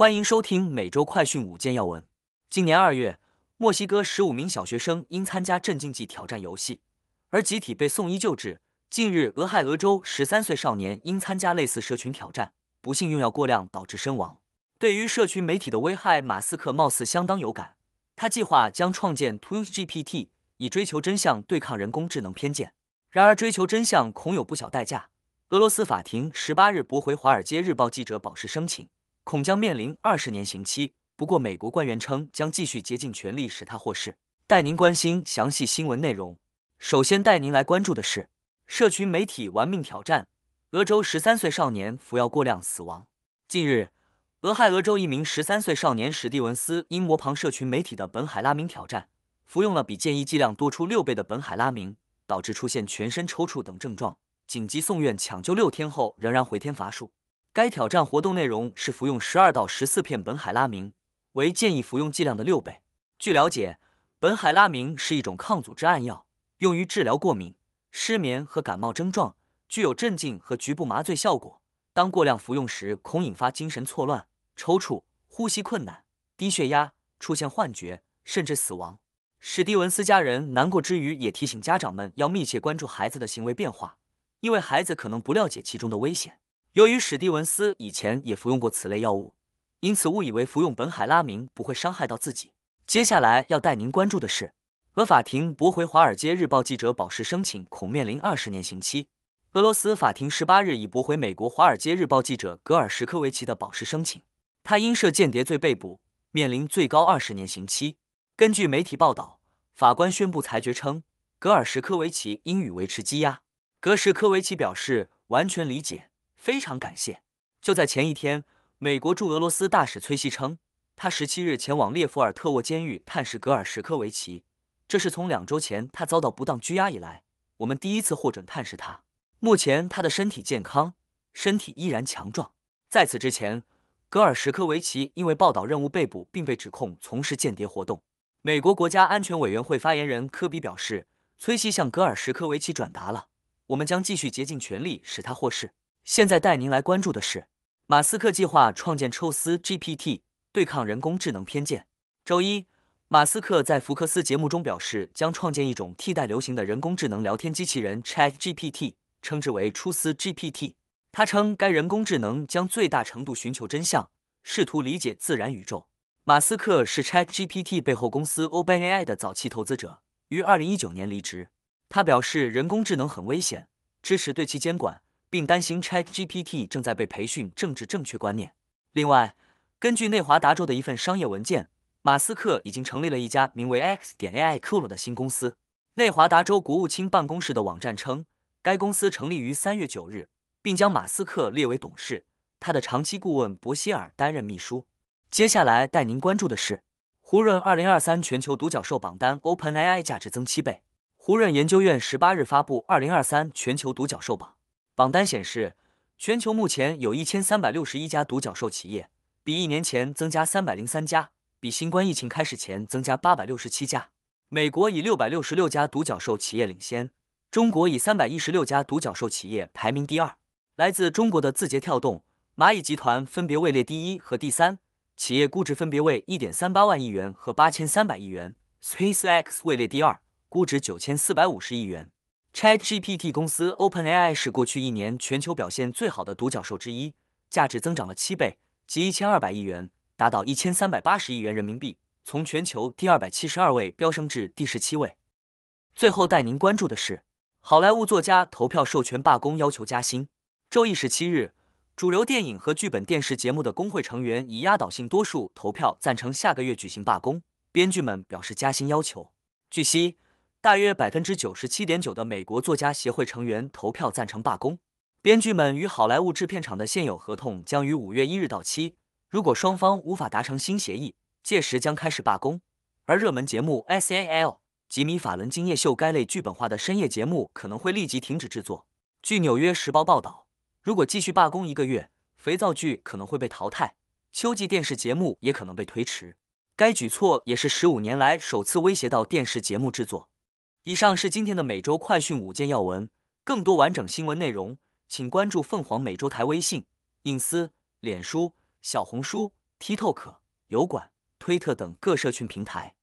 欢迎收听每周快讯五件要闻。今年二月，墨西哥十五名小学生因参加镇静剂挑战游戏而集体被送医救治。近日，俄亥俄州十三岁少年因参加类似社群挑战，不幸用药过量导致身亡。对于社群媒体的危害，马斯克貌似相当有感。他计划将创建 TruthGPT，以追求真相，对抗人工智能偏见。然而，追求真相恐有不小代价。俄罗斯法庭十八日驳回《华尔街日报》记者保释申请，恐将面临二十年刑期。不过，美国官员称将继续竭尽全力使他获释。带您关心详细新闻内容。首先带您来关注的是。社群媒体玩命挑战，俄州十三岁少年服药过量死亡。近日，俄亥俄州一名十三岁少年史蒂文斯因模仿社群媒体的本海拉明挑战，服用了比建议剂量多出六倍的本海拉明，导致出现全身抽搐等症状，紧急送院抢救，六天后仍然回天乏术。该挑战活动内容是服用十二到十四片苯海拉明，为建议服用剂量的六倍。据了解，苯海拉明是一种抗组织胺药，用于治疗过敏。失眠和感冒症状具有镇静和局部麻醉效果。当过量服用时，恐引发精神错乱、抽搐、呼吸困难、低血压、出现幻觉，甚至死亡。史蒂文斯家人难过之余，也提醒家长们要密切关注孩子的行为变化，因为孩子可能不了解其中的危险。由于史蒂文斯以前也服用过此类药物，因此误以为服用苯海拉明不会伤害到自己。接下来要带您关注的是。俄法庭驳回《华尔街日报》记者保释申请，恐面临二十年刑期。俄罗斯法庭十八日已驳回美国《华尔街日报》记者格尔什科维奇的保释申请，他因涉间谍罪被捕，面临最高二十年刑期。根据媒体报道，法官宣布裁决称，格尔什科维奇应予维持羁押。格什科维奇表示完全理解，非常感谢。就在前一天，美国驻俄罗斯大使崔西称，他十七日前往列夫尔特沃监狱探视格尔什科维奇。这是从两周前他遭到不当拘押以来，我们第一次获准探视他。目前他的身体健康，身体依然强壮。在此之前，格尔什科维奇因为报道任务被捕，并被指控从事间谍活动。美国国家安全委员会发言人科比表示，崔西向格尔什科维奇转达了，我们将继续竭尽全力使他获释。现在带您来关注的是，马斯克计划创建抽丝 GPT，对抗人工智能偏见。周一。马斯克在福克斯节目中表示，将创建一种替代流行的人工智能聊天机器人 Chat GPT，称之为出丝 GPT。他称，该人工智能将最大程度寻求真相，试图理解自然宇宙。马斯克是 Chat GPT 背后公司 OpenAI 的早期投资者，于2019年离职。他表示，人工智能很危险，支持对其监管，并担心 Chat GPT 正在被培训政治正确观念。另外，根据内华达州的一份商业文件。马斯克已经成立了一家名为 X 点 AI Cool 的新公司。内华达州国务卿办公室的网站称，该公司成立于三月九日，并将马斯克列为董事，他的长期顾问伯希尔担任秘书。接下来带您关注的是，胡润二零二三全球独角兽榜单，OpenAI 价值增七倍。胡润研究院十八日发布二零二三全球独角兽榜，榜单显示，全球目前有一千三百六十一家独角兽企业，比一年前增加三百零三家。比新冠疫情开始前增加八百六十七家，美国以六百六十六家独角兽企业领先，中国以三百一十六家独角兽企业排名第二。来自中国的字节跳动、蚂蚁集团分别位列第一和第三，企业估值分别为一点三八万亿元和八千三百亿元。SpaceX 位列第二，估值九千四百五十亿元。ChatGPT 公司 OpenAI 是过去一年全球表现最好的独角兽之一，价值增长了七倍，即一千二百亿元。达到一千三百八十亿元人民币，从全球第二百七十二位飙升至第十七位。最后带您关注的是，好莱坞作家投票授权罢工，要求加薪。周一十七日，主流电影和剧本电视节目的工会成员以压倒性多数投票赞成下个月举行罢工。编剧们表示加薪要求。据悉，大约百分之九十七点九的美国作家协会成员投票赞成罢工。编剧们与好莱坞制片厂的现有合同将于五月一日到期。如果双方无法达成新协议，届时将开始罢工。而热门节目《S.A.L》吉米·法伦今夜秀该类剧本化的深夜节目可能会立即停止制作。据《纽约时报》报道，如果继续罢工一个月，肥皂剧可能会被淘汰，秋季电视节目也可能被推迟。该举措也是十五年来首次威胁到电视节目制作。以上是今天的每周快讯五件要闻，更多完整新闻内容，请关注凤凰美洲台微信、隐私、脸书。小红书、TikTok、油管、推特等各社群平台。